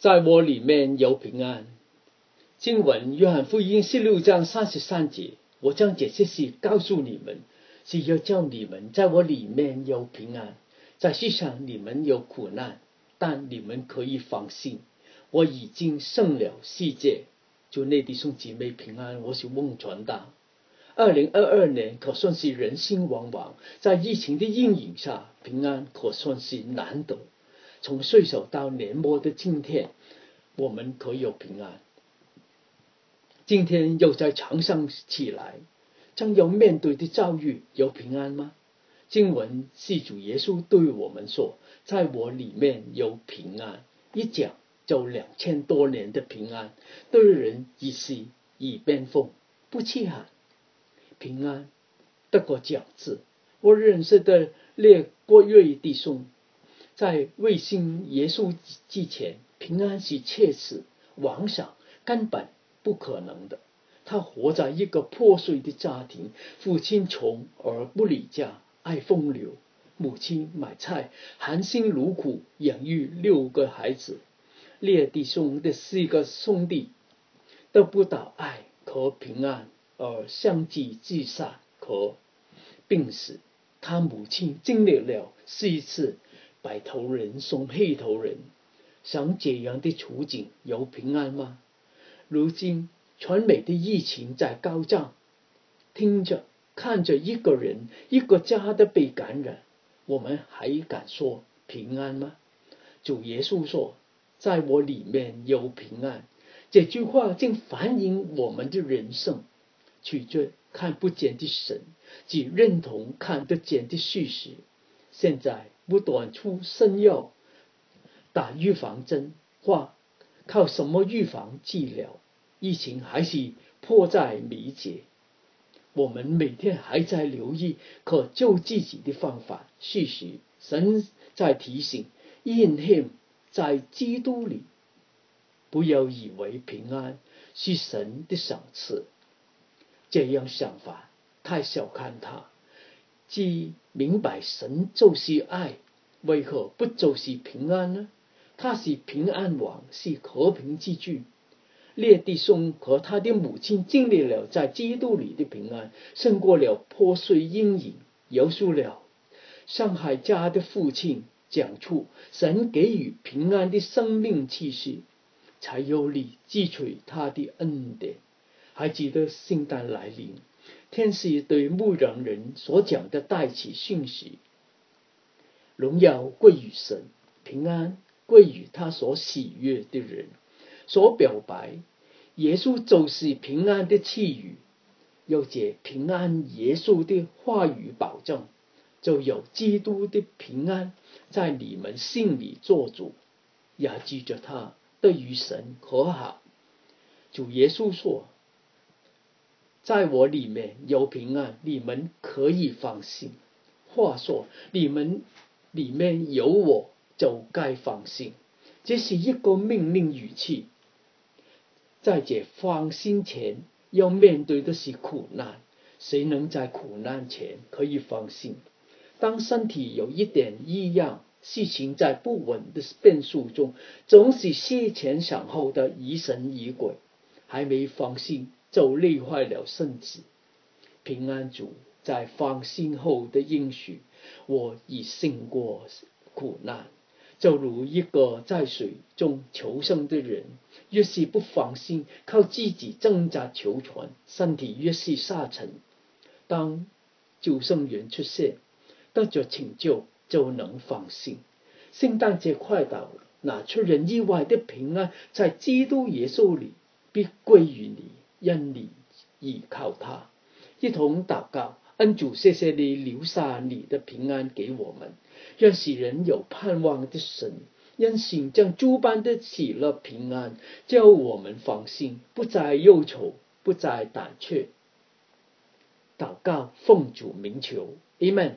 在我里面有平安。经文约翰福音十六章三十三节，我将这些事告诉你们，是要叫你们在我里面有平安。在世上你们有苦难，但你们可以放心，我已经胜了世界。祝内地兄姐妹平安，我是孟传达。二零二二年可算是人心惶惶，在疫情的阴影下，平安可算是难得。从岁首到年末的今天，我们可有平安。今天又在床上起来，将要面对的遭遇有平安吗？经文是主耶稣对我们说：“在我里面有平安。”一讲就两千多年的平安，对人一息以边锋，不稀罕。平安得过奖字，我认识的列国瑞弟兄。在未信耶稣之前，平安是切实妄想，根本不可能的。他活在一个破碎的家庭，父亲穷而不理家，爱风流；母亲买菜，含辛茹苦养育六个孩子。列弟兄的四个兄弟得不到爱和平安，而相继自杀和病死。他母亲经历了四次。白头人送黑头人，像这样的处境有平安吗？如今全美的疫情在高涨，听着看着一个人一个家的被感染，我们还敢说平安吗？主耶稣说：“在我里面有平安。”这句话竟反映我们的人生，取决看不见的神，即认同看得见的事实。现在。不断出生药，打预防针，或靠什么预防治疗？疫情还是迫在眉睫。我们每天还在留意可救自己的方法。事实，神在提醒：In Him，在基督里，不要以为平安是神的赏赐。这样想法太小看他。既明白神就是爱，为何不就是平安呢？他是平安王，是和平之君。列弟兄和他的母亲经历了在基督里的平安，胜过了破碎阴影，饶恕了上海家的父亲，讲出神给予平安的生命气息，才有力汲取他的恩典。还记得圣诞来临。天使对牧羊人所讲的带起讯息：荣耀归于神，平安归于他所喜悦的人。所表白，耶稣就是平安的赐予，有借平安耶稣的话语保证，就有基督的平安在你们心里做主，也记着他对于神和好。主耶稣说。在我里面有平安，你们可以放心。话说，你们里面有我，就该放心。这是一个命令语气。在这放心前，要面对的是苦难。谁能在苦难前可以放心？当身体有一点异样，事情在不稳的变数中，总是思前想后的疑神疑鬼，还没放心。就累坏了身子。平安主在放心后的应许，我已胜过苦难。就如一个在水中求生的人，越是不放心，靠自己挣扎求存，身体越是下沉。当救生员出现，得着拯救，就能放心。圣诞节快到了，那出人意外的平安，在基督耶稣里必归于你。因你依靠他，一同祷告，恩主，谢谢你留下你的平安给我们，让使人有盼望的神，因信将诸般的喜乐平安，叫我们放心，不再忧愁，不再胆怯。祷告奉主名求，，Amen。